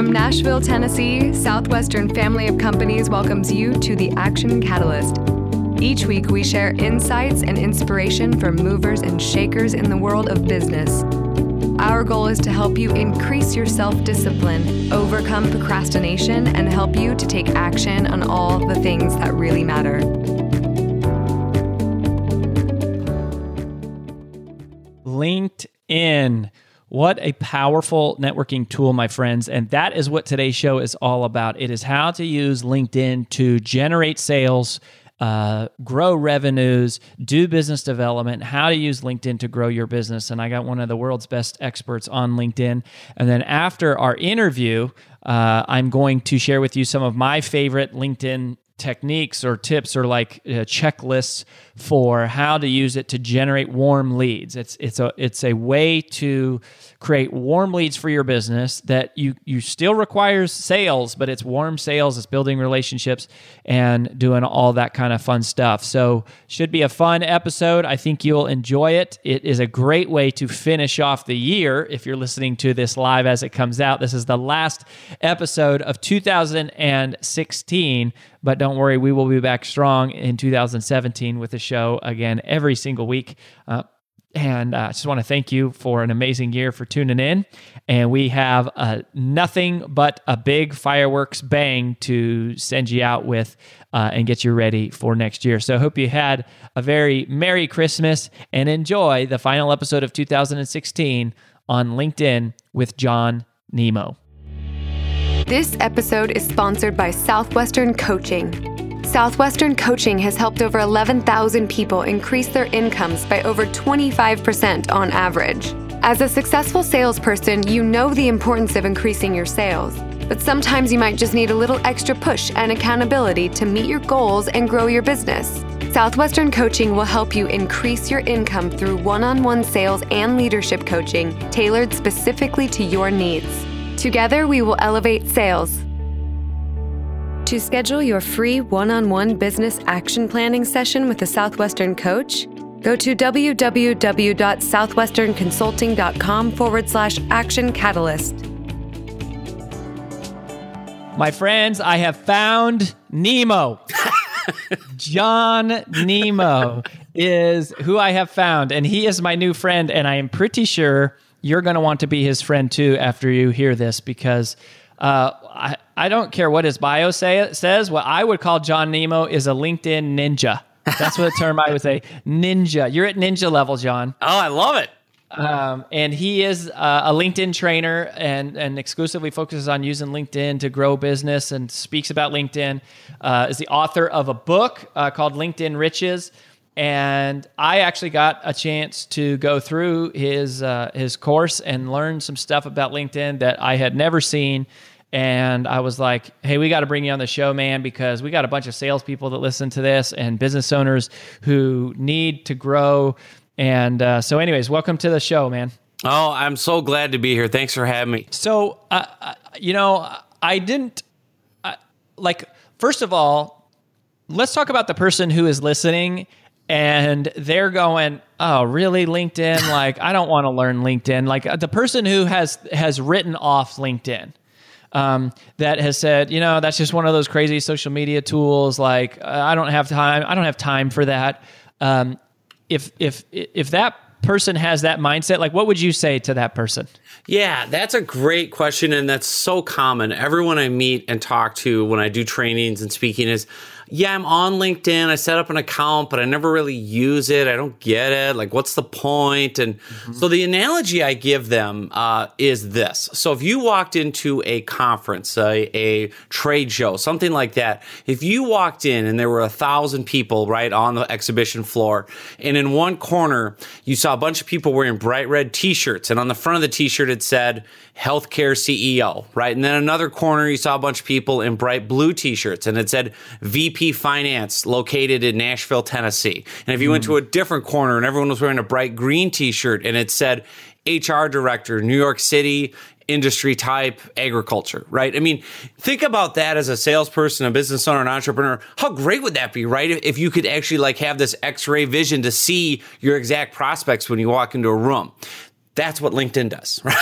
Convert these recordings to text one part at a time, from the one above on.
From Nashville, Tennessee, Southwestern Family of Companies welcomes you to the Action Catalyst. Each week, we share insights and inspiration from movers and shakers in the world of business. Our goal is to help you increase your self discipline, overcome procrastination, and help you to take action on all the things that really matter. LinkedIn. What a powerful networking tool, my friends. And that is what today's show is all about. It is how to use LinkedIn to generate sales, uh, grow revenues, do business development, how to use LinkedIn to grow your business. And I got one of the world's best experts on LinkedIn. And then after our interview, uh, I'm going to share with you some of my favorite LinkedIn techniques or tips or like uh, checklists for how to use it to generate warm leads. It's it's a it's a way to create warm leads for your business that you you still requires sales, but it's warm sales, it's building relationships and doing all that kind of fun stuff. So, should be a fun episode. I think you'll enjoy it. It is a great way to finish off the year if you're listening to this live as it comes out. This is the last episode of 2016, but don't worry, we will be back strong in 2017 with the show again every single week. Uh, and I uh, just want to thank you for an amazing year for tuning in. And we have uh, nothing but a big fireworks bang to send you out with uh, and get you ready for next year. So I hope you had a very Merry Christmas and enjoy the final episode of 2016 on LinkedIn with John Nemo. This episode is sponsored by Southwestern Coaching. Southwestern Coaching has helped over 11,000 people increase their incomes by over 25% on average. As a successful salesperson, you know the importance of increasing your sales, but sometimes you might just need a little extra push and accountability to meet your goals and grow your business. Southwestern Coaching will help you increase your income through one on one sales and leadership coaching tailored specifically to your needs. Together, we will elevate sales to schedule your free one on one business action planning session with a Southwestern coach, go to www.southwesternconsulting.com forward slash action catalyst. My friends, I have found Nemo. John Nemo is who I have found, and he is my new friend. And I am pretty sure you're going to want to be his friend too after you hear this because uh, I, don't care what his bio say, says. What I would call John Nemo is a LinkedIn ninja. That's what the term I would say. Ninja. You're at ninja level, John. Oh, I love it. Um, and he is uh, a LinkedIn trainer and, and exclusively focuses on using LinkedIn to grow business and speaks about LinkedIn. Uh, is the author of a book uh, called LinkedIn Riches. And I actually got a chance to go through his uh, his course and learn some stuff about LinkedIn that I had never seen and I was like, "Hey, we got to bring you on the show, man, because we got a bunch of salespeople that listen to this and business owners who need to grow." And uh, so, anyways, welcome to the show, man. Oh, I'm so glad to be here. Thanks for having me. So, uh, uh you know, I didn't uh, like. First of all, let's talk about the person who is listening and they're going oh really linkedin like i don't want to learn linkedin like the person who has has written off linkedin um, that has said, you know, that's just one of those crazy social media tools. Like, uh, I don't have time. I don't have time for that. Um, if if if that person has that mindset, like, what would you say to that person? Yeah, that's a great question, and that's so common. Everyone I meet and talk to when I do trainings and speaking is yeah, I'm on LinkedIn. I set up an account, but I never really use it. I don't get it. Like, what's the point? And mm-hmm. so the analogy I give them uh, is this. So if you walked into a conference, a, a trade show, something like that, if you walked in and there were a thousand people right on the exhibition floor, and in one corner you saw a bunch of people wearing bright red T-shirts, and on the front of the T-shirt it said healthcare CEO, right? And then another corner, you saw a bunch of people in bright blue t shirts and it said VP Finance located in Nashville, Tennessee. And if you mm. went to a different corner and everyone was wearing a bright green t shirt and it said HR Director, New York City, industry type, agriculture, right? I mean, think about that as a salesperson, a business owner, an entrepreneur. How great would that be, right? If you could actually like have this x ray vision to see your exact prospects when you walk into a room That's what LinkedIn does, right?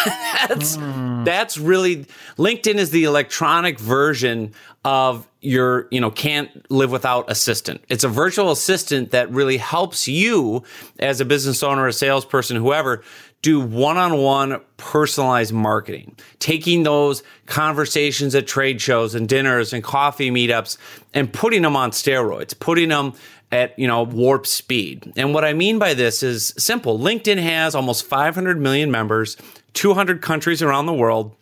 That's mm. that's really LinkedIn is the electronic version of your, you know, can't live without assistant. It's a virtual assistant that really helps you as a business owner, a salesperson, whoever, do one-on-one personalized marketing, taking those conversations at trade shows and dinners and coffee meetups and putting them on steroids, putting them at you know warp speed. And what I mean by this is simple. LinkedIn has almost 500 million members, 200 countries around the world.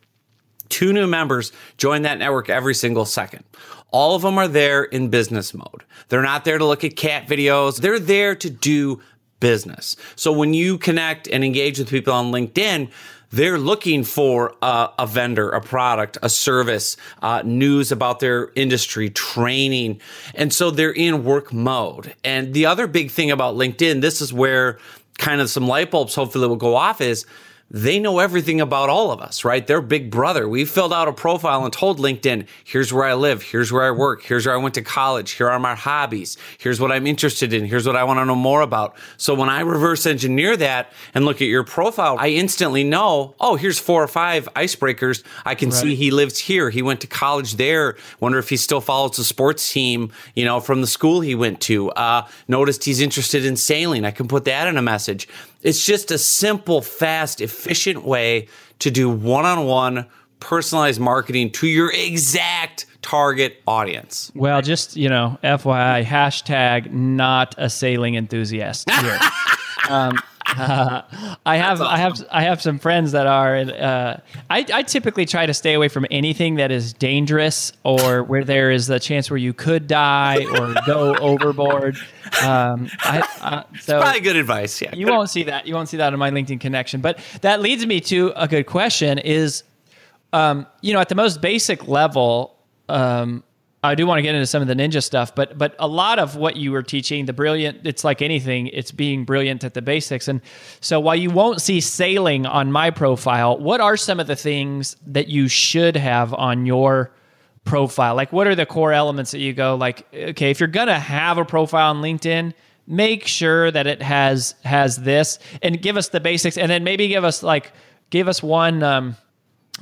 Two new members join that network every single second. All of them are there in business mode. They're not there to look at cat videos. They're there to do business. So when you connect and engage with people on LinkedIn, they're looking for a, a vendor, a product, a service, uh, news about their industry, training. And so they're in work mode. And the other big thing about LinkedIn, this is where kind of some light bulbs hopefully will go off is they know everything about all of us, right? They're big brother. We filled out a profile and told LinkedIn, here's where I live, here's where I work, here's where I went to college, here are my hobbies, here's what I'm interested in, here's what I want to know more about. So when I reverse engineer that and look at your profile, I instantly know, oh, here's four or five icebreakers. I can right. see he lives here, he went to college there. Wonder if he still follows the sports team, you know, from the school he went to. Uh, noticed he's interested in sailing. I can put that in a message. It's just a simple, fast, efficient way to do one on one personalized marketing to your exact target audience. Well, just, you know, FYI, hashtag not a sailing enthusiast here. um, uh, I have awesome. I have I have some friends that are. Uh, I, I typically try to stay away from anything that is dangerous or where there is a chance where you could die or go overboard. Um, I, uh, so probably good advice. Yeah, you won't see that. You won't see that in my LinkedIn connection. But that leads me to a good question: Is um, you know at the most basic level, um, I do want to get into some of the ninja stuff, but but a lot of what you were teaching, the brilliant, it's like anything, it's being brilliant at the basics. And so while you won't see sailing on my profile, what are some of the things that you should have on your profile? Like what are the core elements that you go like, okay, if you're going to have a profile on LinkedIn, make sure that it has has this and give us the basics and then maybe give us like give us one um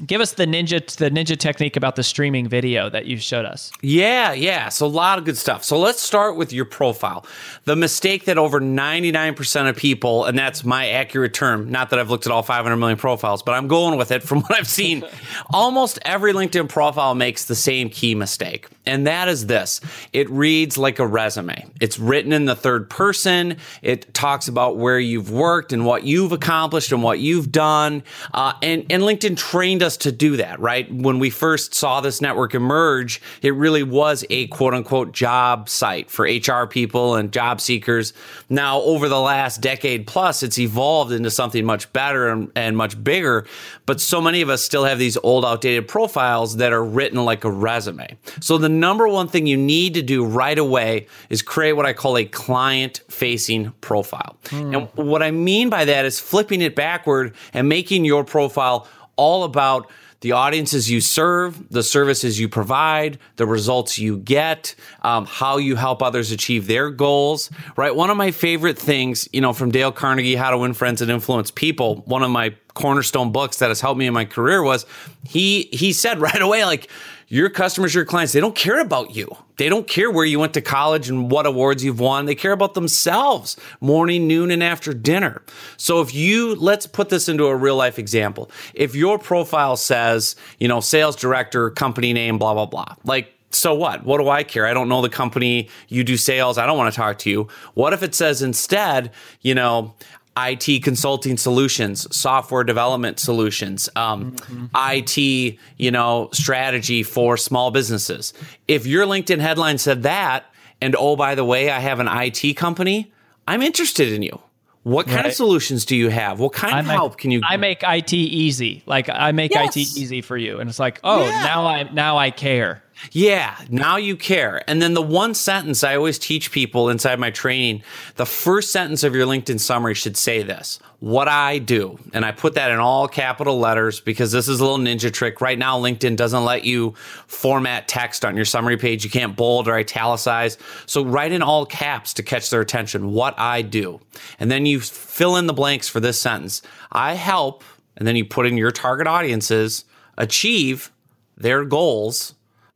give us the ninja the ninja technique about the streaming video that you showed us. Yeah yeah. So a lot of good stuff. So let's start with your profile. The mistake that over 99% of people and that's my accurate term not that i've looked at all 500 million profiles but i'm going with it from what i've seen. Almost every linkedin profile makes the same key mistake and that is this. It reads like a resume. It's written in the third person. It talks about where you've worked and what you've accomplished and what you've done. Uh, and, and linkedin trained us to do that, right? When we first saw this network emerge, it really was a quote unquote job site for HR people and job seekers. Now, over the last decade plus, it's evolved into something much better and, and much bigger. But so many of us still have these old, outdated profiles that are written like a resume. So, the number one thing you need to do right away is create what I call a client facing profile. Mm. And what I mean by that is flipping it backward and making your profile all about the audiences you serve, the services you provide, the results you get, um, how you help others achieve their goals, right? One of my favorite things, you know, from Dale Carnegie, How to Win Friends and Influence People, one of my cornerstone books that has helped me in my career was he he said right away like your customers, your clients, they don't care about you. They don't care where you went to college and what awards you've won. They care about themselves morning, noon, and after dinner. So if you, let's put this into a real life example. If your profile says, you know, sales director, company name, blah, blah, blah, like, so what? What do I care? I don't know the company. You do sales. I don't want to talk to you. What if it says instead, you know, IT consulting solutions, software development solutions, um, mm-hmm. IT, you know, strategy for small businesses. If your LinkedIn headline said that, and oh, by the way, I have an IT company, I'm interested in you. What kind right. of solutions do you have? What kind I of make, help can you? I make IT easy. Like I make yes. IT easy for you, and it's like, oh, yeah. now I now I care. Yeah, now you care. And then the one sentence I always teach people inside my training, the first sentence of your LinkedIn summary should say this what I do. And I put that in all capital letters because this is a little ninja trick. Right now, LinkedIn doesn't let you format text on your summary page. You can't bold or italicize. So write in all caps to catch their attention what I do. And then you fill in the blanks for this sentence I help, and then you put in your target audiences achieve their goals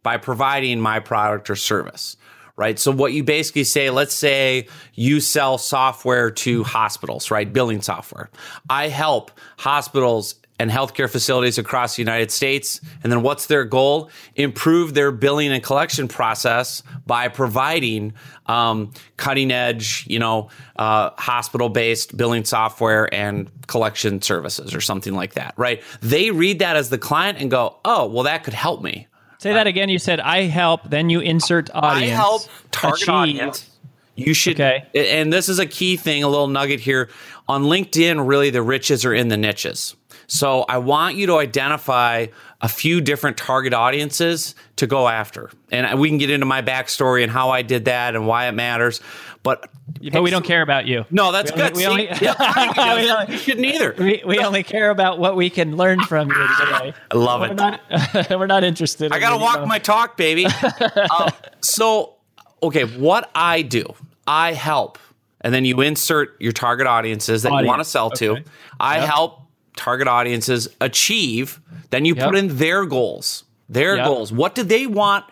by providing my product or service right? So what you basically say, let's say you sell software to hospitals, right? Billing software. I help hospitals and healthcare facilities across the United States. And then what's their goal? Improve their billing and collection process by providing um, cutting edge, you know, uh, hospital based billing software and collection services or something like that, right? They read that as the client and go, oh, well, that could help me. Say that again. You said I help, then you insert audience. I help target achieve. audience. You should, Okay. and this is a key thing, a little nugget here. On LinkedIn, really the riches are in the niches. So I want you to identify a few different target audiences to go after. And we can get into my backstory and how I did that and why it matters. But But we don't care about you. no, that's We only- good. we See? only- Yeah, We only- you shouldn't either. We, we only care about what we can learn from you today. I love We're it. not, we're not interested. I gotta any walk my talk, baby. um, so, okay, what I do, I help, and then you insert your target audiences that you want to sell to. I Yep. help target audiences achieve. Then you Yep. put in their goals. Their Yep. goals. What do they want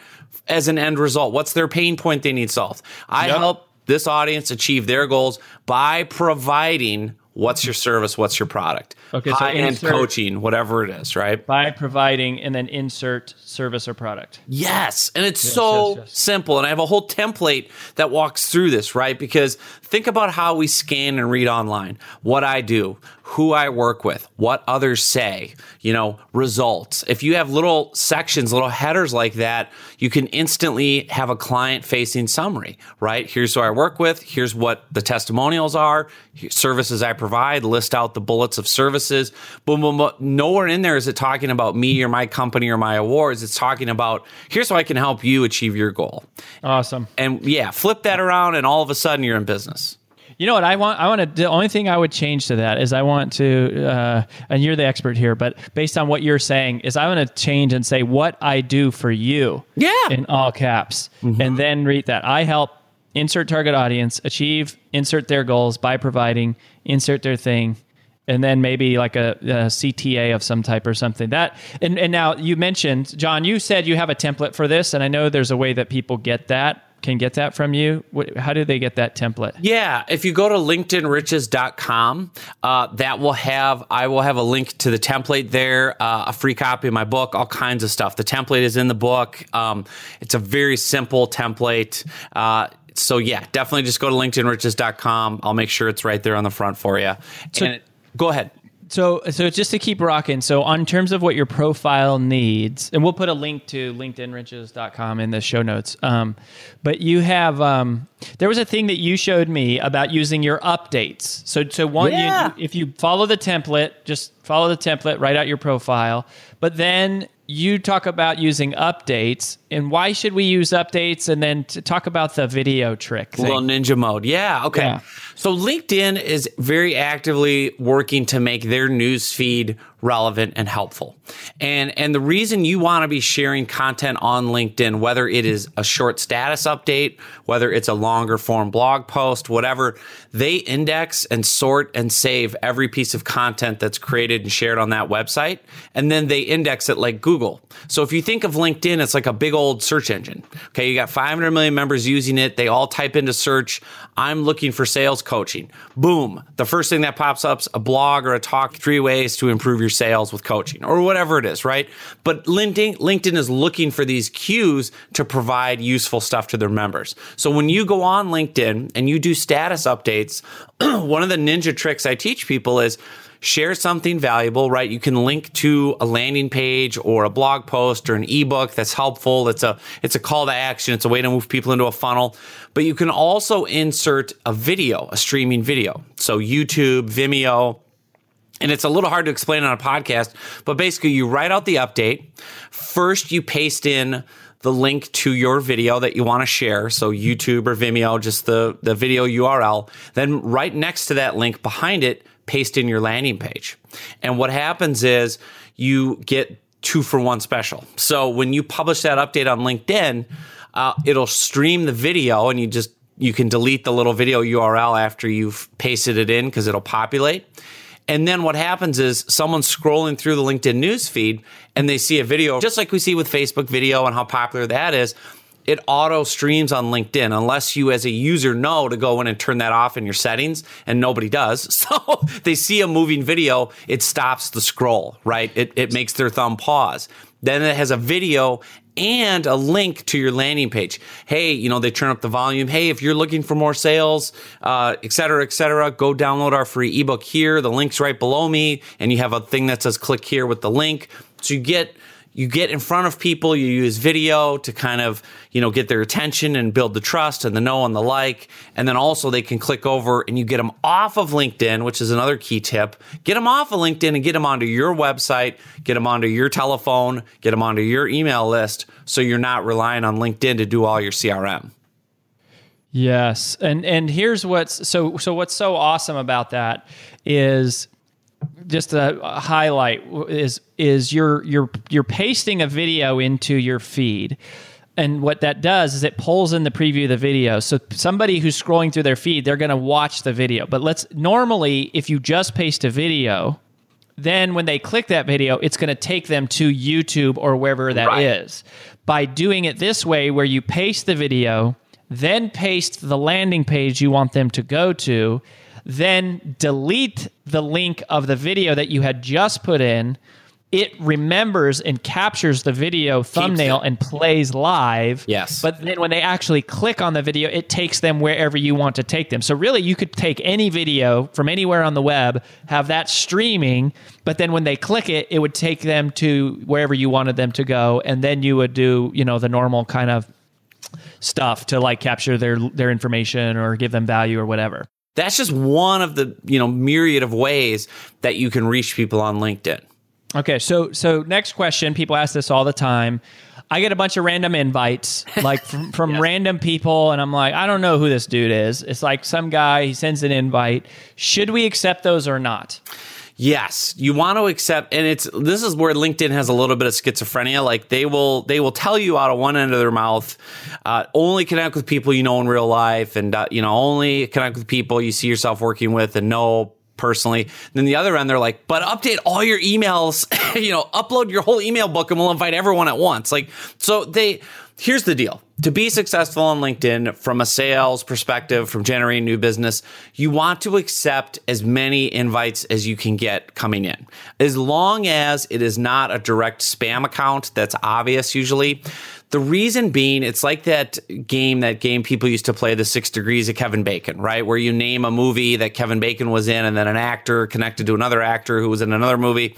as an end result? What's their pain point they need solved? I help this audience achieve their goals by providing what's your service, what's your product, Okay, so high end coaching, whatever it is, right? by providing and then insert service or product. Yes. And it's so yes, yes. simple. And I have a whole template that walks through this, right? Because think about how we scan and read online, what I do, who I work with, what others say, you know, results. If you have little sections, little headers like that, you can instantly have a client facing summary, right? Here's who I work with. Here's what the testimonials are, services I provide, list out the bullets of services. Boom, boom, boom. Nowhere in there is it talking about me or my company or my awards. It's talking about here's how I can help you achieve your goal. Awesome. And yeah, flip that around, and all of a sudden you're in business. You know what I want? I want to. The only thing I would change to that is I want to, uh, and you're the expert here, but based on what you're saying, is I want to change and say what I do for you. Yeah. In all caps, and then read that. I help insert target audience achieve insert their goals by providing insert their thing. And then maybe like a, a CTA of some type or something. That and, and now you mentioned John. You said you have a template for this, and I know there's a way that people get that can get that from you. What, how do they get that template? Yeah, if you go to linkedinriches.com, uh, that will have I will have a link to the template there, uh, a free copy of my book, all kinds of stuff. The template is in the book. Um, it's a very simple template. Uh, so yeah, definitely just go to linkedinriches.com. I'll make sure it's right there on the front for you. and it, go ahead. So, so just to keep rocking. So, on terms of what your profile needs, and we'll put a link to LinkedInriches.com in the show notes. Um, but you have, um, there was a thing that you showed me about using your updates. So, so one, you- if you follow the template, just follow the template, write out your profile. But then you talk about using updates, and why should we use updates? And then to talk about the video trick. Thing. Little ninja mode. Yeah. Okay. Yeah. So LinkedIn is very actively working to make their news feed relevant and helpful. And and the reason you want to be sharing content on LinkedIn, whether it is a short status update, whether it's a longer form blog post, whatever, they index and sort and save every piece of content that's created and shared on that website. And then they index it like Google. So if you think of LinkedIn, it's like a big old search engine. Okay. You got 500 million members using it. They all type into search. I'm looking for sales coaching. Boom. The first thing that pops up is a blog or a talk, three ways to improve your sales with coaching or whatever it is, right? But LinkedIn, LinkedIn is looking for these cues to provide useful stuff to their members. So when you go on LinkedIn and you do status updates, one of the ninja tricks I teach people is share something valuable, right? You can link to a landing page or a blog post or an ebook that's helpful. It's a it's a call to action. It's a way to move people into a funnel. But you can also insert a video, a streaming video. So YouTube, Vimeo, and it's a little hard to explain on a podcast, but basically you write out the update. First, you paste in the link to your video that you want to share. So YouTube or Vimeo, just the, the video URL. Then right next to that link behind it, paste in your landing page. And what happens is you get two for one special. So when you publish that update on LinkedIn, uh, it'll stream the video and you just you can delete the little video URL after you've pasted it in because it'll populate. And then what happens is someone's scrolling through the LinkedIn news feed and they see a video, just like we see with Facebook video and how popular that is. It auto streams on LinkedIn unless you, as a user, know to go in and turn that off in your settings, and nobody does. So they see a moving video, it stops the scroll, right? It, it makes their thumb pause. Then it has a video and a link to your landing page. Hey, you know, they turn up the volume. Hey, if you're looking for more sales, uh, et cetera, et cetera, go download our free ebook here. The link's right below me. And you have a thing that says click here with the link. So you get you get in front of people, you use video to kind of, you know, get their attention and build the trust and the know and the like. And then also they can click over and you get them off of LinkedIn, which is another key tip. Get them off of LinkedIn and get them onto your website, get them onto your telephone, get them onto your email list so you're not relying on LinkedIn to do all your CRM. Yes. And and here's what's so so what's so awesome about that is just a highlight is is you're you're you're pasting a video into your feed and what that does is it pulls in the preview of the video so somebody who's scrolling through their feed they're going to watch the video but let's normally if you just paste a video then when they click that video it's going to take them to youtube or wherever that right. is. by doing it this way where you paste the video then paste the landing page you want them to go to then delete the link of the video that you had just put in. It remembers and captures the video thumbnail and plays live. Yes. But then when they actually click on the video, it takes them wherever you want to take them. So really, you could take any video from anywhere on the web, have that streaming, but then when they click it, it would take them to wherever you wanted them to go, and then you would do, you know, the normal kind of stuff to like capture their their information or give them value or whatever. That's just one of the, you know, myriad of ways that you can reach people on LinkedIn. Okay, so so next question, people ask this all the time. I get a bunch of random invites, like from, from yes. random people, and I'm like, I don't know who this dude is. It's like some guy, he sends an invite. Should we accept those or not? Yes, you want to accept, and it's this is where LinkedIn has a little bit of schizophrenia. Like they will they will tell you out of one end of their mouth, uh, only connect with people you know in real life, and uh, you know only connect with people you see yourself working with and know personally. And then the other end, they're like, but update all your emails, you know, upload your whole email book, and we'll invite everyone at once. Like so they here's the deal to be successful on LinkedIn from a sales perspective, from generating new business, you want to accept as many invites as you can get coming in. As long as it is not a direct spam account that's obvious, usually. The reason being, it's like that game, that game people used to play, The Six Degrees of Kevin Bacon, right? Where you name a movie that Kevin Bacon was in and then an actor connected to another actor who was in another movie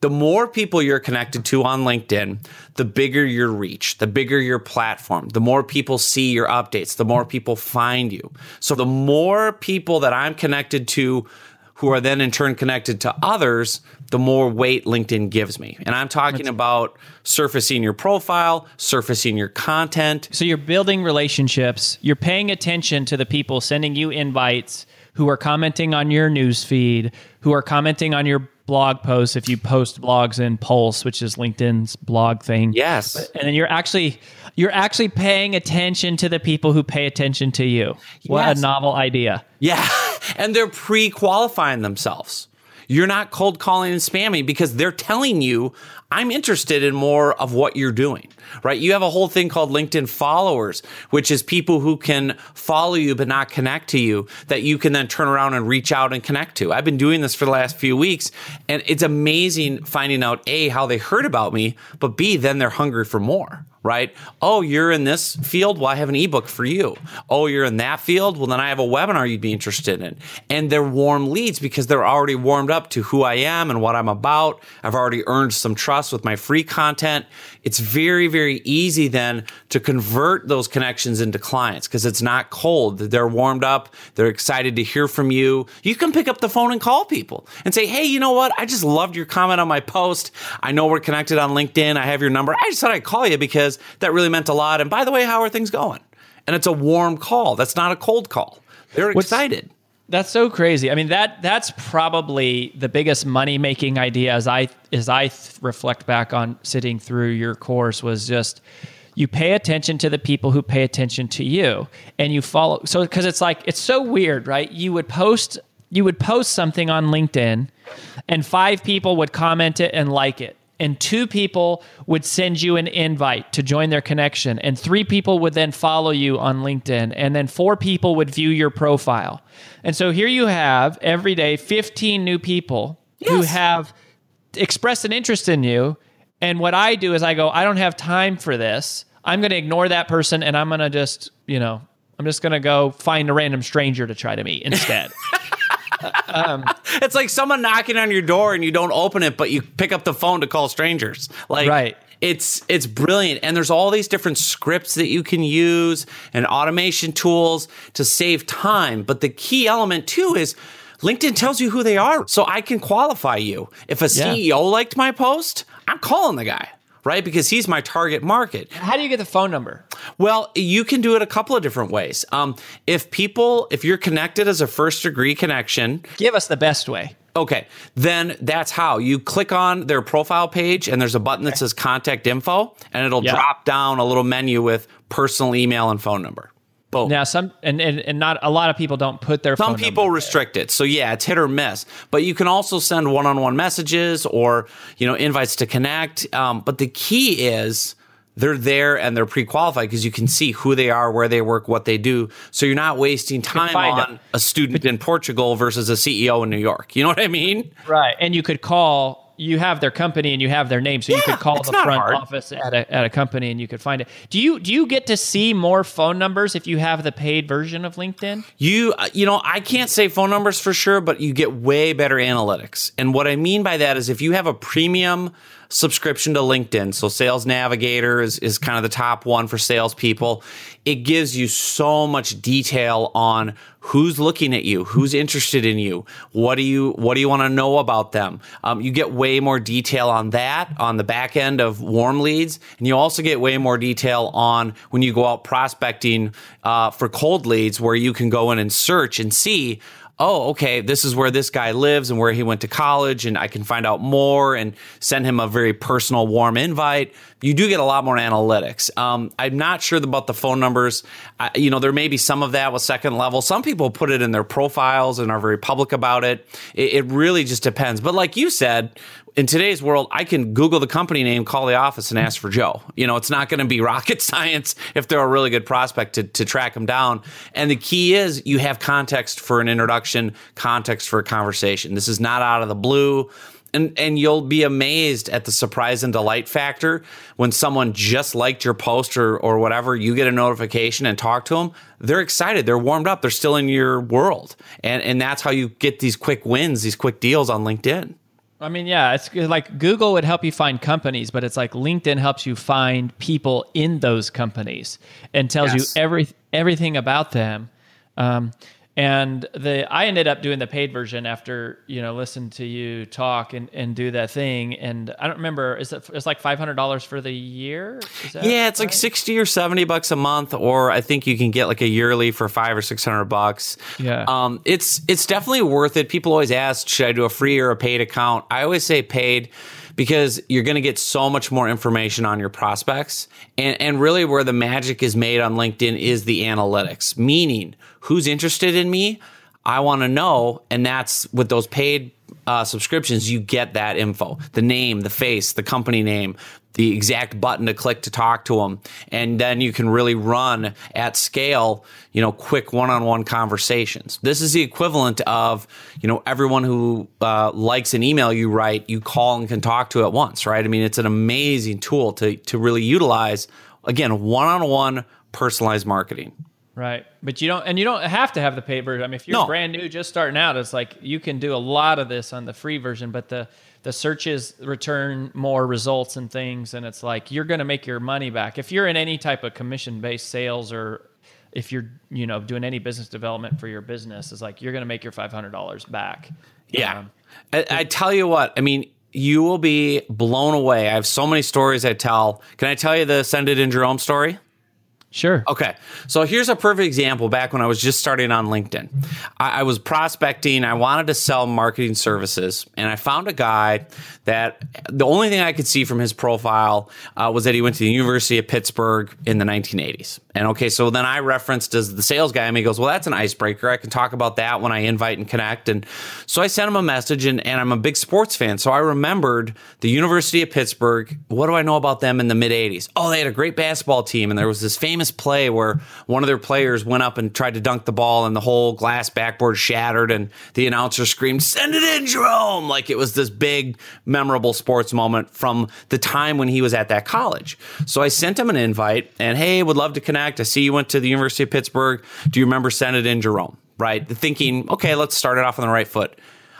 the more people you're connected to on LinkedIn, the bigger your reach, the bigger your platform, the more people see your updates, the more people find you. So the more people that I'm connected to who are then in turn connected to others, the more weight LinkedIn gives me. And I'm talking That's- about surfacing your profile, surfacing your content. So you're building relationships, you're paying attention to the people sending you invites who are commenting on your news feed, who are commenting on your blog posts if you post blogs in Pulse, which is LinkedIn's blog thing. Yes. And then you're actually you're actually paying attention to the people who pay attention to you. What yes. a novel idea. Yeah. And they're pre-qualifying themselves. You're not cold calling and spamming because they're telling you, I'm interested in more of what you're doing, right? You have a whole thing called LinkedIn followers, which is people who can follow you but not connect to you that you can then turn around and reach out and connect to. I've been doing this for the last few weeks and it's amazing finding out A, how they heard about me, but B, then they're hungry for more, right? Oh, you're in this field? Well, I have an ebook for you. Oh, you're in that field? Well, then I have a webinar you'd be interested in. And they're warm leads because they're already warmed up to who I am and what I'm about. I've already earned some trust with my free content. It's very, very easy then to convert those connections into clients because it's not cold. They're warmed up. They're excited to hear from you. You can pick up the phone and call people and say, Hey, you know what? I just loved your comment on my post. I know we're connected on LinkedIn. I have your number. I just thought I'd call you because that really meant a lot. And by the way, how are things going? And it's a warm call. That's not a cold call. They're What's, excited. That's so crazy. I mean that that's probably the biggest money making idea as I as I reflect back on sitting through your course was just you pay attention to the people who pay attention to you and you follow so because it's like it's so weird right you would post you would post something on linkedin and five people would comment it and like it and two people would send you an invite to join their connection and three people would then follow you on linkedin and then four people would view your profile. And so here you have every day 15 new people yes. who have expressed an interest in you and what i do is i go i don't have time for this. I'm going to ignore that person and i'm going to just you know i'm just going to go find a random stranger to try to meet instead um, it's like someone knocking on your door and you don't open it, but you pick up the phone to call strangers. Like, right. It's it's brilliant, and there's all these different scripts that you can use and automation tools to save time. But the key element too is LinkedIn tells you who they are, so I can qualify you. If a CEO yeah. liked my post, I'm calling the guy right? Because he's my target market. How do you get the phone number? Well, you can do it a couple of different ways. Um, if people, if you're connected as a first degree connection, give us the best way. Okay, then that's how you click on their profile page and there's a button that says contact info and it'll drop down a little menu with personal email and phone number. Boom. Now some and, and, and not a lot of people don't put their some people restrict there. it. So yeah, it's hit or miss. But you can also send one-on-one messages or you know invites to connect. Um, but the key is they're there and they're pre-qualified because you can see who they are, where they work, what they do. So you're not wasting time on them. a student in Portugal versus a CEO in New York. You know what I mean? Right. And you could call you have their company and you have their name, so yeah, you could call the front hard. office at a, at a company and you could find it. Do you do you get to see more phone numbers if you have the paid version of LinkedIn? You uh, you know I can't say phone numbers for sure, but you get way better analytics. And what I mean by that is if you have a premium subscription to LinkedIn. So Sales Navigator is, is kind of the top one for salespeople. It gives you so much detail on who's looking at you, who's interested in you, what do you what do you want to know about them. Um, you get way more detail on that on the back end of warm leads, and you also get way more detail on when you go out prospecting uh, for cold leads, where you can go in and search and see oh, okay, this is where this guy lives and where he went to college, and I can find out more and send him a very personal, warm invite. You do get a lot more analytics. Um, I'm not sure about the phone numbers. I, you know, there may be some of that with second level. Some people put it in their profiles and are very public about it. It, it really just depends. But like you said, in today's world, I can Google the company name, call the office, and ask for Joe. You know, it's not going to be rocket science if they're a really good prospect to, to track them down. And the key is you have context for an introduction, context for a conversation. This is not out of the blue. And, and you'll be amazed at the surprise and delight factor when someone just liked your post or, or whatever, you get a notification and talk to them. They're excited. They're warmed up. They're still in your world. And, and that's how you get these quick wins, these quick deals on LinkedIn. I mean, yeah, it's like Google would help you find companies, but it's like LinkedIn helps you find people in those companies and tells yes. you every everything about them. Um, and the I ended up doing the paid version after you know listen to you talk and, and do that thing. And I don't remember is it it's like five hundred dollars for the year? Yeah it's right? like sixty or seventy bucks a month or I think you can get like a yearly for five or six hundred bucks. Yeah. Um it's it's definitely worth it. People always ask should I do a free or a paid account? I always say paid because you're going to get so much more information on your prospects. And, and really, where the magic is made on LinkedIn is the analytics, meaning who's interested in me. I want to know. And that's with those paid uh, subscriptions, you get that info the name, the face, the company name, the exact button to click to talk to them. And then you can really run at scale, you know, quick one on one conversations. This is the equivalent of, you know, everyone who uh, likes an email you write, you call and can talk to at once, right? I mean, it's an amazing tool to, to really utilize, again, one on one personalized marketing. Right. But you don't, and you don't have to have the paid version. I mean, if you're No. brand new, just starting out, it's like you can do a lot of this on the free version, but the, the searches return more results and things. And it's like you're going to make your money back. If you're in any type of commission based sales or if you're, you know, doing any business development for your business, it's like you're going to make your $500 back. Yeah. Um, I, I tell you what, I mean, you will be blown away. I have so many stories I tell. Can I tell you the Send It in Jerome story? Sure. Okay. So here's a perfect example back when I was just starting on LinkedIn. I, I was prospecting, I wanted to sell marketing services, and I found a guy that the only thing I could see from his profile uh, was that he went to the University of Pittsburgh in the 1980s. And okay, so then I referenced as the sales guy, and he goes, Well, that's an icebreaker. I can talk about that when I invite and connect. And so I sent him a message, and, and I'm a big sports fan. So I remembered the University of Pittsburgh. What do I know about them in the mid 80s? Oh, they had a great basketball team, and there was this famous play where one of their players went up and tried to dunk the ball, and the whole glass backboard shattered, and the announcer screamed, Send it in, Jerome! Like it was this big, memorable sports moment from the time when he was at that college. So I sent him an invite, and hey, would love to connect. I see you went to the University of Pittsburgh. Do you remember Send it in, Jerome? Right? Thinking, okay, let's start it off on the right foot.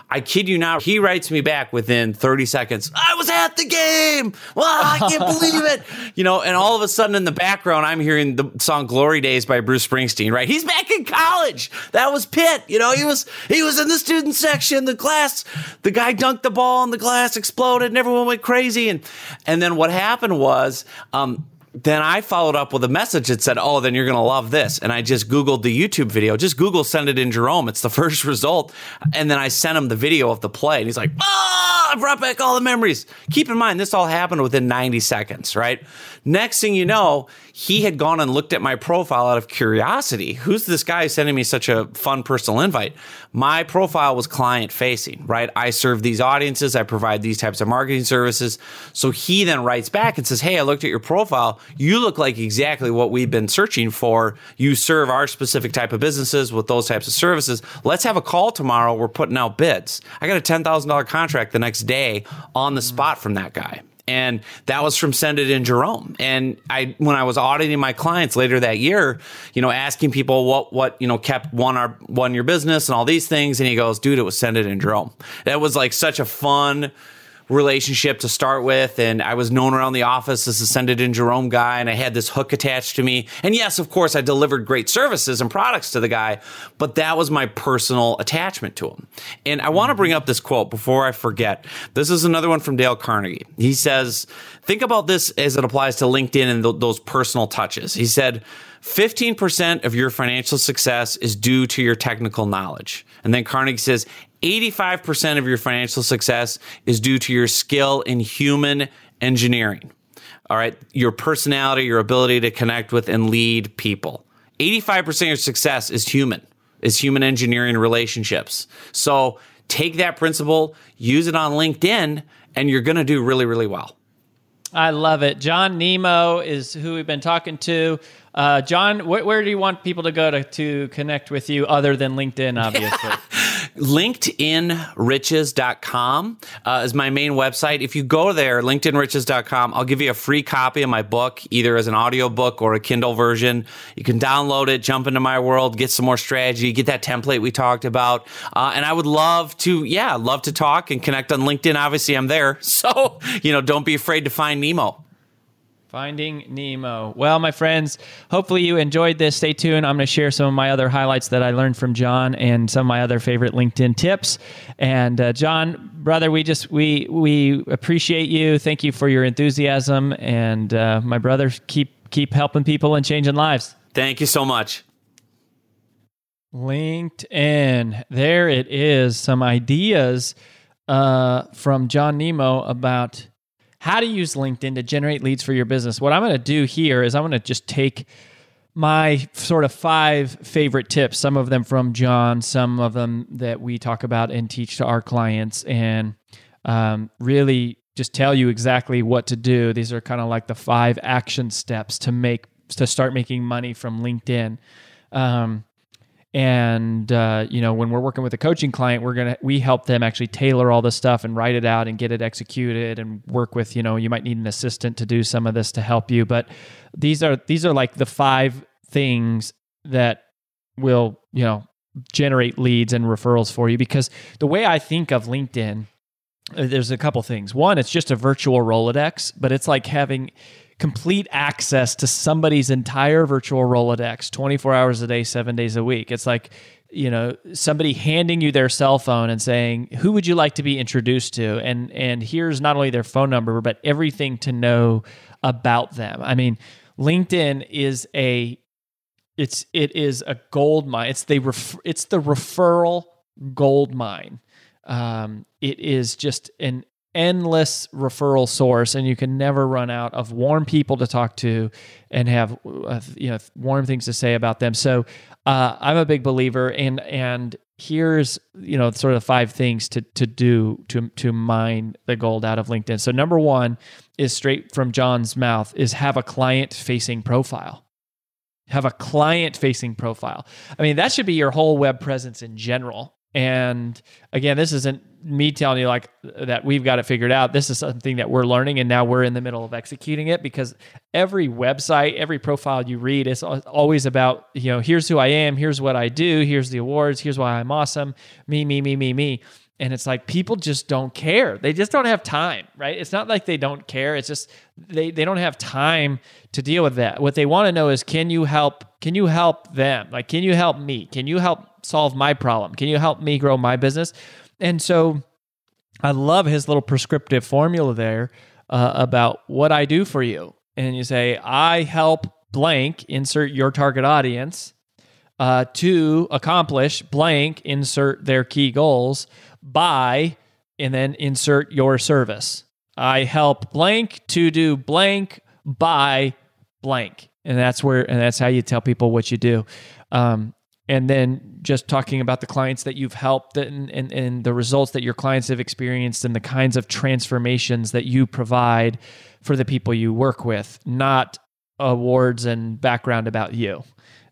I kid you not, he writes me back within 30 seconds. I was at the game. Well, I can't believe it. You know, and all of a sudden in the background, I'm hearing the song Glory Days by Bruce Springsteen, right? He's back in college. That was Pitt. You know, he was he was in the student section. The glass, the guy dunked the ball and the glass exploded and everyone went crazy. And and then what happened was um then I followed up with a message that said, "Oh, then you're going to love this." And I just googled the YouTube video. Just Google "Send It in Jerome." It's the first result. And then I sent him the video of the play, and he's like, "Ah, I brought back all the memories." Keep in mind, this all happened within 90 seconds, right? Next thing you know, he had gone and looked at my profile out of curiosity. Who's this guy sending me such a fun personal invite? My profile was client facing, right? I serve these audiences, I provide these types of marketing services. So he then writes back and says, Hey, I looked at your profile. You look like exactly what we've been searching for. You serve our specific type of businesses with those types of services. Let's have a call tomorrow. We're putting out bids. I got a $10,000 contract the next day on the spot from that guy and that was from Send It in Jerome. And I, when I was auditing my clients later that year, you know, asking people what what you know kept one our one your business and all these things, and he goes, "Dude, it was Send It in Jerome." That was like such a fun relationship to start with and I was known around the office as Send in Jerome guy and I had this hook attached to me. And yes, of course, I delivered great services and products to the guy, but that was my personal attachment to him. And I want to bring up this quote before I forget. This is another one from Dale Carnegie. He says, think about this as it applies to LinkedIn and th- those personal touches. He said, 15% of your financial success is due to your technical knowledge. And then Carnegie says 85% of your financial success is due to your skill in human engineering. All right. Your personality, your ability to connect with and lead people. 85% of your success is human, is human engineering relationships. So take that principle, use it on LinkedIn, and you're going to do really, really well. I love it. John Nemo is who we've been talking to. Uh, John, wh- where do you want people to go to, to connect with you other than LinkedIn, obviously? LinkedInriches.com uh, is my main website. If you go there, LinkedInriches.com, I'll give you a free copy of my book, either as an audio book or a Kindle version. You can download it, jump into my world, get some more strategy, get that template we talked about. Uh, and I would love to, yeah, love to talk and connect on LinkedIn. Obviously, I'm there. So, you know, don't be afraid to find Nemo. Finding Nemo. Well, my friends, hopefully you enjoyed this. Stay tuned. I'm going to share some of my other highlights that I learned from John and some of my other favorite LinkedIn tips. And uh, John, brother, we just we we appreciate you. Thank you for your enthusiasm, and uh, my brother, keep keep helping people and changing lives. Thank you so much. LinkedIn. There it is. Some ideas uh, from John Nemo about how to use LinkedIn to generate leads for your business. What I'm going to do here is I'm going to just take my sort of five favorite tips, some of them from John, some of them that we talk about and teach to our clients, and um, really just tell you exactly what to do. These are kind of like the five action steps to make to start making money from LinkedIn. Um, and uh, you know when we're working with a coaching client we're gonna we help them actually tailor all this stuff and write it out and get it executed and work with you know you might need an assistant to do some of this to help you but these are these are like the five things that will, you know, generate leads and referrals for you because the way I think of LinkedIn uh, there's a couple things. One, it's just a virtual Rolodex, but it's like having complete access to somebody's entire virtual Rolodex 24 hours a day, seven days a week. It's like, you know, somebody handing you their cell phone and saying, who would you like to be introduced to? And, and here's not only their phone number, but everything to know about them. I mean, LinkedIn is a, it's, it is a gold mine. It's the, ref, it's the referral gold mine. Um, it is just an endless referral source and you can never run out of warm people to talk to and have uh, you know warm things to say about them. So uh, i'm a big believer and and here's you know sort of five things to to do to to mine the gold out of linkedin. So number one is straight from john's mouth is have a client facing profile. Have a client facing profile. I mean that should be your whole web presence in general and again, this isn't me telling you like that we've got it figured out. This is something that we're learning and now we're in the middle of executing it because every website, every profile you read is always about, you know, here's who I am, here's what I do, here's the awards, here's why I'm awesome, me, me, me, me, me. And it's like people just don't care. They just don't have time, right? It's not like they don't care. It's just they, they don't have time to deal with that. What they want to know is can you help can you help them? Like can you help me? Can you help solve my problem? Can you help me grow my business? And so I love his little prescriptive formula there uh, about what I do for you. And you say, I help blank, insert your target audience, uh, to accomplish blank, insert their key goals by, and then insert your service. I help blank to do blank by blank. And that's where, and that's how you tell people what you do. Um, and then just talking about the clients that you've helped and, and, and the results that your clients have experienced and the kinds of transformations that you provide for the people you work with, not awards and background about you.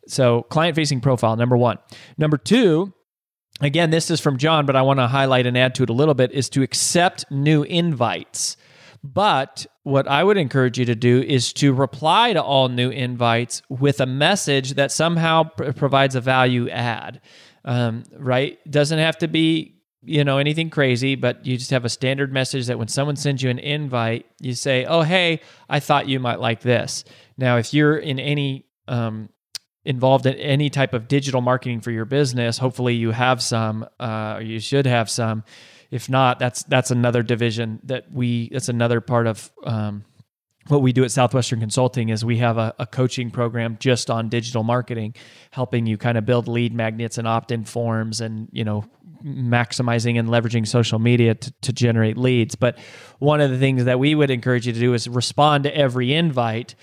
So, client facing profile, number one. Number two, again, this is from John, but I want to highlight and add to it a little bit, is to accept new invites. But what I would encourage you to do is to reply to all new invites with a message that somehow pr- provides a value add. Um, right? Doesn't have to be you know anything crazy, but you just have a standard message that when someone sends you an invite, you say, "Oh, hey, I thought you might like this." Now, if you're in any um, involved in any type of digital marketing for your business, hopefully you have some, uh, or you should have some if not, that's that's another division that we. That's another part of um, what we do at Southwestern Consulting is we have a, a, coaching program just on digital marketing, helping you kind of build lead magnets and opt-in forms, and you know maximizing and leveraging social media to, to generate leads. But one of the things that we would encourage you to do is respond to every invite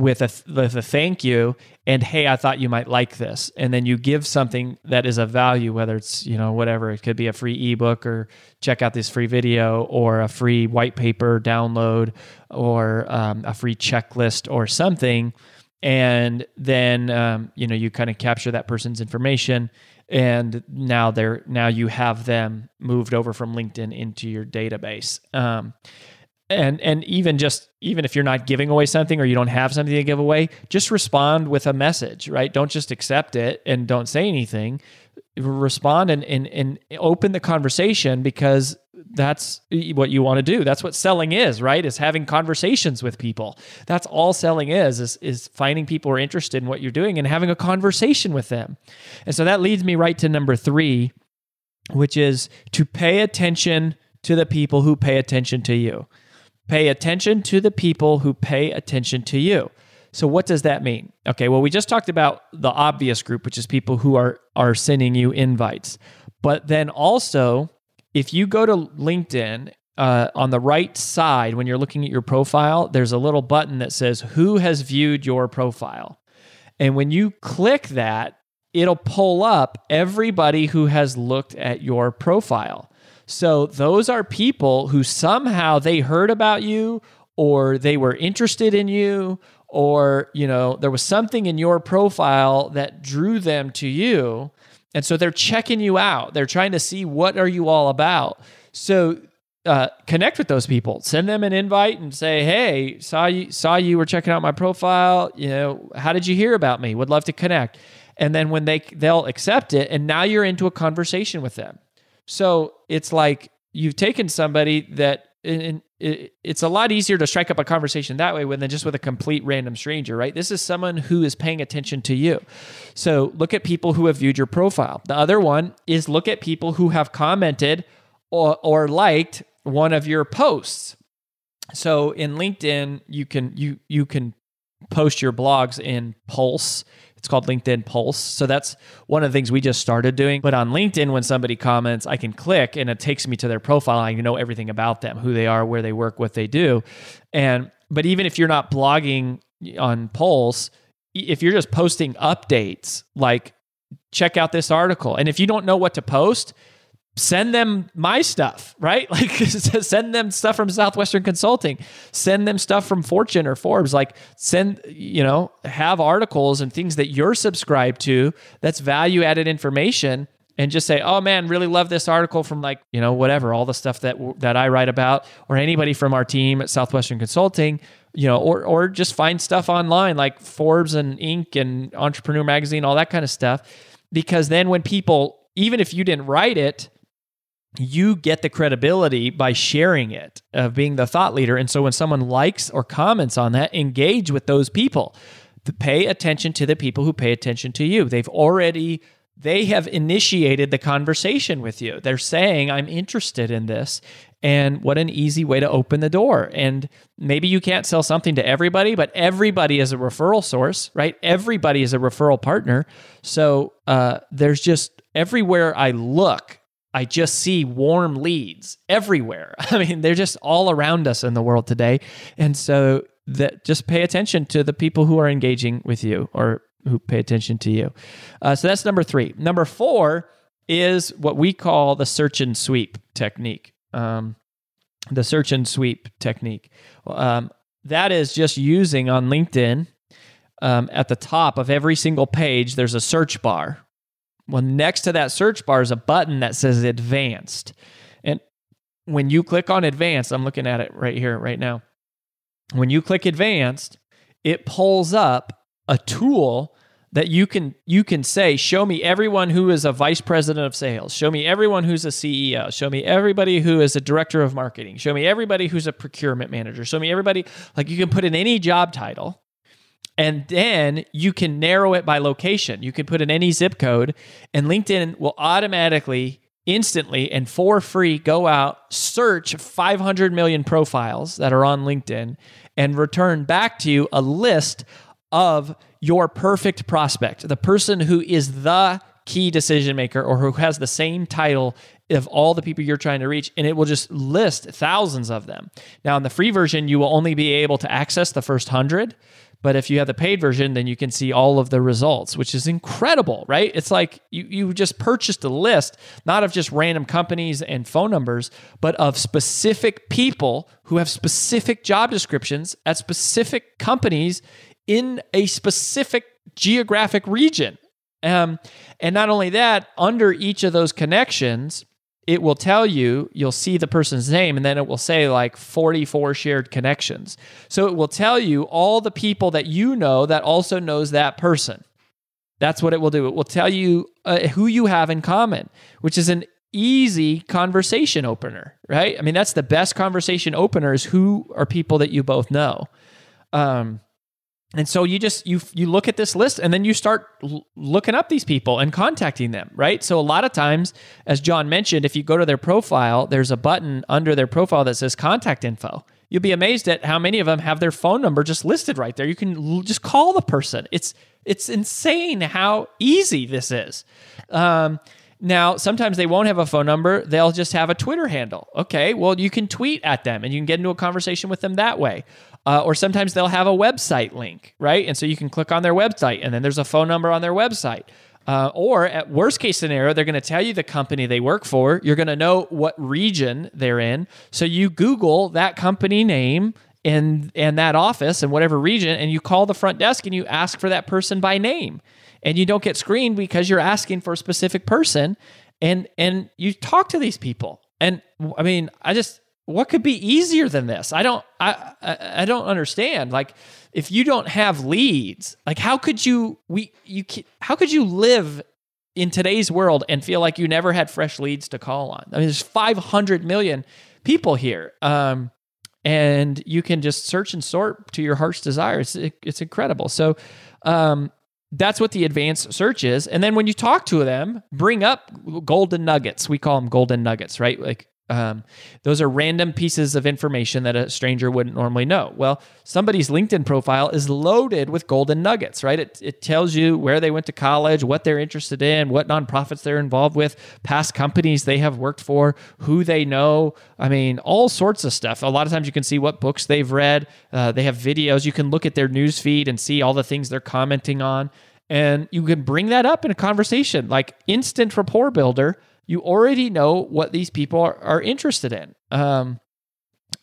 with a with a thank you and hey i thought you might like this. And then you give something that is of value whether it's you know whatever. It could be a free ebook or check out this free video or a free white paper download or um, a free checklist or something. And then um, you know you kind of capture that person's information and now they're now you have them moved over from linkedin into your database. Um, and and even just even if you're not giving away something or you don't have something to give away just respond with a message right? Don't just accept it and don't say anything. Respond and and, and open the conversation because that's what you want to do. That's what selling is right? Is having conversations with people. That's all selling is is is finding people who are interested in what you're doing and having a conversation with them. And so that leads me right to number 3 which is to pay attention to the people who pay attention to you Pay attention to the people who pay attention to you. So what does that mean? Okay, well we just talked about the obvious group, which is people who are are sending you invites. But then also, if you go to LinkedIn uh, on the right side when you're looking at your profile, there's a little button that says "Who has viewed your profile," and when you click that, it'll pull up everybody who has looked at your profile. So those are people who somehow they heard about you or they were interested in you or you know there was something in your profile that drew them to you. And so they're checking you out. They're trying to see what are you all about. So uh, connect with those people. Send them an invite and say hey saw you saw you were checking out my profile. You know how did you hear about me? Would love to connect. And then when they they'll accept it and now you're into a conversation with them so it's like you've taken somebody that in, it's a lot easier to strike up a conversation that way than just with a complete random stranger, right? This is someone who is paying attention to you. So look at people who have viewed your profile. The other one is look at people who have commented or, or liked one of your posts. So in LinkedIn, you can you you can post your blogs in Pulse it's called LinkedIn Pulse. So that's one of the things we just started doing. But on LinkedIn, when somebody comments, I can click and it takes me to their profile. I know everything about them, who they are, where they work, what they do. And but even if you're not blogging on Pulse, if you're just posting updates, like check out this article. And if you don't know what to post, send them my stuff, right? Like send them stuff from Southwestern Consulting, send them stuff from Fortune or Forbes. Like send, you know, have articles and things that you're subscribed to that's value added information and just say, "Oh man, really love this article from like, you know, whatever, all the stuff that that I write about or anybody from our team at Southwestern Consulting." You know, or or just find stuff online like Forbes and Inc. and Entrepreneur Magazine, all that kind of stuff. Because then when people, even if you didn't write it, you get the credibility by sharing it, of being the thought leader. And so when someone likes or comments on that, engage with those people. To pay attention to the people who pay attention to you. They've already they have initiated the conversation with you. They're saying, I'm interested in this. And what an easy way to open the door. And maybe you can't sell something to everybody, but everybody is a referral source, right? Everybody is a referral partner. So uh, there's just everywhere I look, I just see warm leads everywhere. I mean, they're just all around us in the world today. And so that just pay attention to the people who are engaging with you or who pay attention to you. Uh, so that's number three. Number four is what we call the search and sweep technique. Um, the search and sweep technique. Um, that is just using on LinkedIn um, at the top of every single page, there's a search bar well, next to that search bar is a button that says advanced. And when you click on advanced, I'm looking at it right here, right now. When you click advanced, it pulls up a tool that you can you can say show me everyone who is a vice president of sales show me everyone who's a ceo show me everybody who is a director of marketing show me everybody who's a procurement manager show me everybody like you can put in any job title and then you can narrow it by location. You can put in any zip code, and LinkedIn will automatically, instantly, and for free go out, search 500 million profiles that are on LinkedIn, and return back to you a list of your perfect prospect, the person who is the key decision maker or who has the same title of all the people you're trying to reach, and it will just list thousands of them. Now, in the free version, you will only be able to access the first hundred. But if you have the paid version, then you can see all of the results, which is incredible, right? It's like you, you just purchased a list, not of just random companies and phone numbers, but of specific people who have specific job descriptions at specific companies in a specific geographic region. Um, and not only that, under each of those connections, it will tell you, you'll see the person's name, and then it will say like 44 shared connections. So it will tell you all the people that you know that also knows that person. That's what it will do. It will tell you uh, who you have in common, which is an easy conversation opener, right? I mean, that's the best conversation opener is who are people that you both know. Um, and so you just you you look at this list and then you start l- looking up these people and contacting them right? So a lot of times as john mentioned if you go to their profile there's a button under their profile that says contact info. You'll be amazed at how many of them have their phone number just listed right there. You can l- just call the person. It's it's insane how easy this is. Um, now, sometimes they won't have a phone number. They'll just have a Twitter handle. Okay, well, you can tweet at them and you can get into a conversation with them that way. Uh, or sometimes they'll have a website link, right? And so you can click on their website and then there's a phone number on their website. Uh, or at worst case scenario, they're going to tell you the company they work for. You're going to know what region they're in. So you Google that company name and and that office and whatever region, and you call the front desk and you ask for that person by name. And you don't get screened because you're asking for a specific person. And and you talk to these people. And I mean, I just what could be easier than this? I don't I, I I don't understand. Like if you don't have leads, like how could you we you how could you live in today's world and feel like you never had fresh leads to call on? I mean, there's 500 million people here. Um, and you can just search and sort to your heart's desire. It's, it's incredible. So, um, that's what the advanced search is. And then when you talk to them, bring up golden nuggets. We call them golden nuggets, right? Like um, those are random pieces of information that a stranger wouldn't normally know. Well, somebody's LinkedIn profile is loaded with golden nuggets, right? It, it tells you where they went to college, what they're interested in, what nonprofits they're involved with, past companies they have worked for, who they know. I mean, all sorts of stuff. A lot of times you can see what books they've read. Uh, they have videos. You can look at their news feed and see all the things they're commenting on. And you can bring that up in a conversation like instant rapport builder you already know what these people are, are interested in. Um,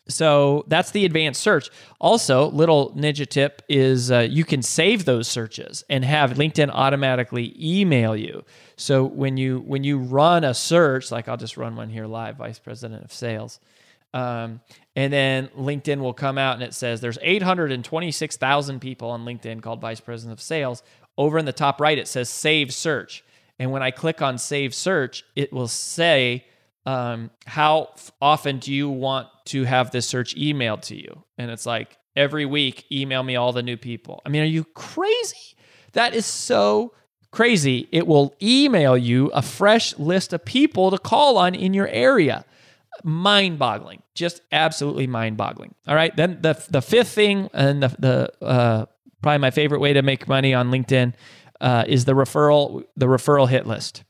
so that's the advanced search. Also, little ninja tip is uh, you can save those searches and have LinkedIn automatically email you. So when you when you run a search, like I'll just run one here live, vice president of sales, um, and then LinkedIn will come out and it says there's 826,000 people on LinkedIn called vice president of sales. Over in the top right, it says save search. And when I click on save search, it will say, um, how often do you want to have this search emailed to you? And it's like, every week, email me all the new people. I mean, are you crazy? That is so crazy. It will email you a fresh list of people to call on in your area. Mind boggling, just absolutely mind boggling. All right. Then the, the fifth thing, and the, the uh, probably my favorite way to make money on LinkedIn uh, is the referral the referral hit list,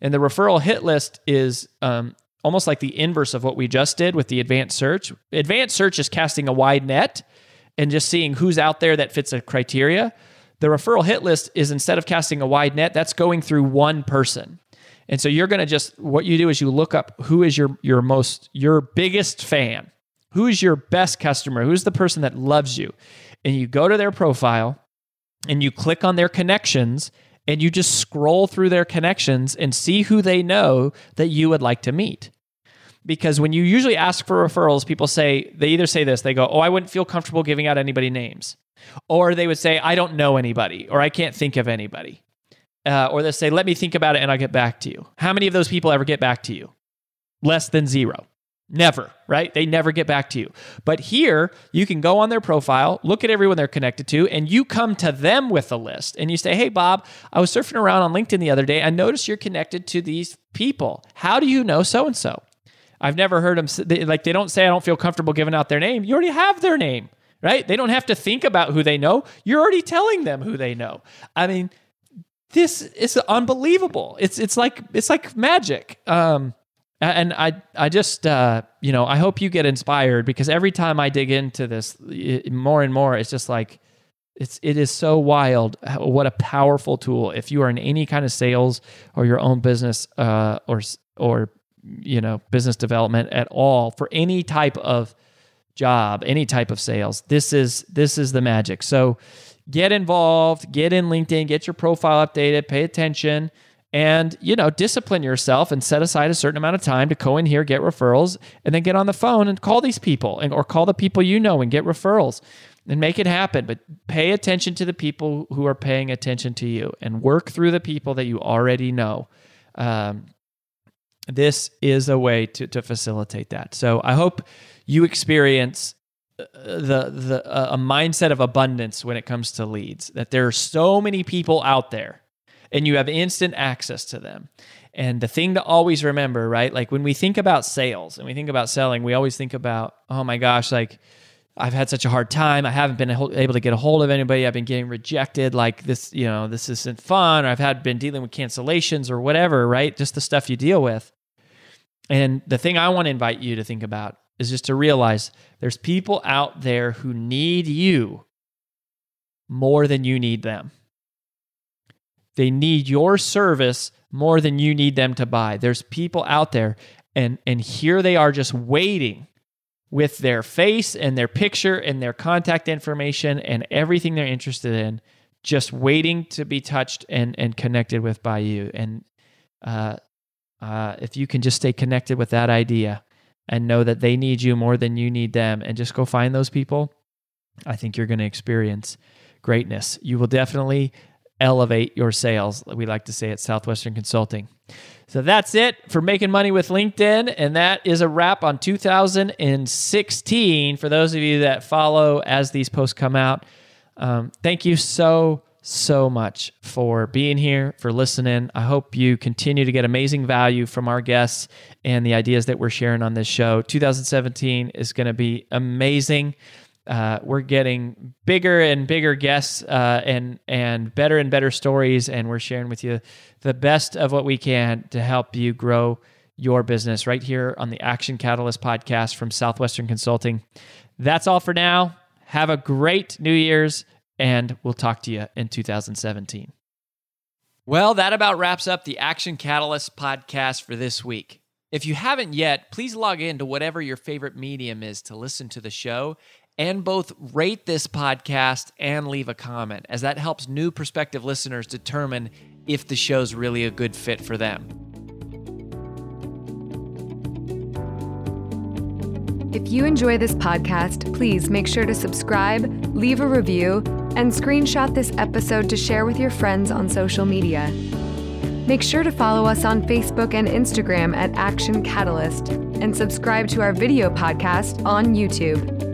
and the referral hit list is um, almost like the inverse of what we just did with the advanced search. Advanced search is casting a wide net and just seeing who's out there that fits a criteria. The referral hit list is instead of casting a wide net, that's going through one person. And so you're going to just what you do is you look up who is your your most your biggest fan. Who is your best customer? Who's the person that loves you? And you go to their profile and you click on their connections and you just scroll through their connections and see who they know that you would like to meet. Because when you usually ask for referrals, people say, they either say this, they go, Oh, I wouldn't feel comfortable giving out anybody names. Or they would say, I don't know anybody, or I can't think of anybody. Uh, or they say, Let me think about it and I'll get back to you. How many of those people ever get back to you? Less than zero. Never, right? They never get back to you. But here, you can go on their profile, look at everyone they're connected to, and you come to them with a list and you say, Hey, Bob, I was surfing around on LinkedIn the other day. I noticed you're connected to these people. How do you know so and so? I've never heard them say, like, they don't say, I don't feel comfortable giving out their name. You already have their name, right? They don't have to think about who they know. You're already telling them who they know. I mean, this is unbelievable. It's, it's like, it's like magic. Um, and I I just uh, you know I hope you get inspired because every time I dig into this more and more, it's just like it's it is so wild what a powerful tool. If you are in any kind of sales or your own business uh, or or you know business development at all for any type of job any type of sales this is this is the magic. So get involved get in linkedin get your profile updated pay attention and you know discipline yourself and set aside a certain amount of time to go in here get referrals and then get on the phone and call these people and or call the people you know and get referrals and make it happen. But pay attention to the people who are paying attention to you and work through the people that you already know. Um, this is a way to, to facilitate that. So i hope you experience uh, the the uh, a mindset of abundance when it comes to leads that there are so many people out there and you have instant access to them. And the thing to always remember, right? Like when we think about sales and we think about selling, we always think about, oh my gosh, like I've had such a hard time. I haven't been able to get a hold of anybody. I've been getting rejected. Like this, you know, this isn't fun. Or I've had been dealing with cancellations or whatever, right? Just the stuff you deal with. And the thing I want to invite you to think about is just to realize there's people out there who need you more than you need them. They need your service more than you need them to buy. There's people out there and and here they are just waiting with their face and their picture and their contact information and everything they're interested in just waiting to be touched and and connected with by you and uh, uh, if you can just stay connected with that idea and know that they need you more than you need them and just go find those people, I think you're going to experience greatness. You will definitely elevate your sales. We like to say at Southwestern Consulting. So that's it for making money with LinkedIn. And that is a wrap on 2016. For those of you that follow as these posts come out, um, thank you so, so much for being here, for listening. I hope you continue to get amazing value from our guests and the ideas that we're sharing on this show. 2017 is going to be amazing. Uh, we're getting bigger and bigger guests uh, and and better and better stories, and we're sharing with you the best of what we can to help you grow your business right here on the Action Catalyst podcast from Southwestern Consulting. That's all for now. Have a great New Year's, and we'll talk to you in 2017. Well, that about wraps up the Action Catalyst podcast for this week. If you haven't yet, please log in to whatever your favorite medium is to listen to the show and both rate this podcast and leave a comment, as that helps new prospective listeners determine if the show's really a good fit for them. If you enjoy this podcast, please make sure to subscribe, leave a review, and screenshot this episode to share with your friends on social media. Make sure to follow us on Facebook and Instagram at Action Catalyst and subscribe to our video podcast on YouTube.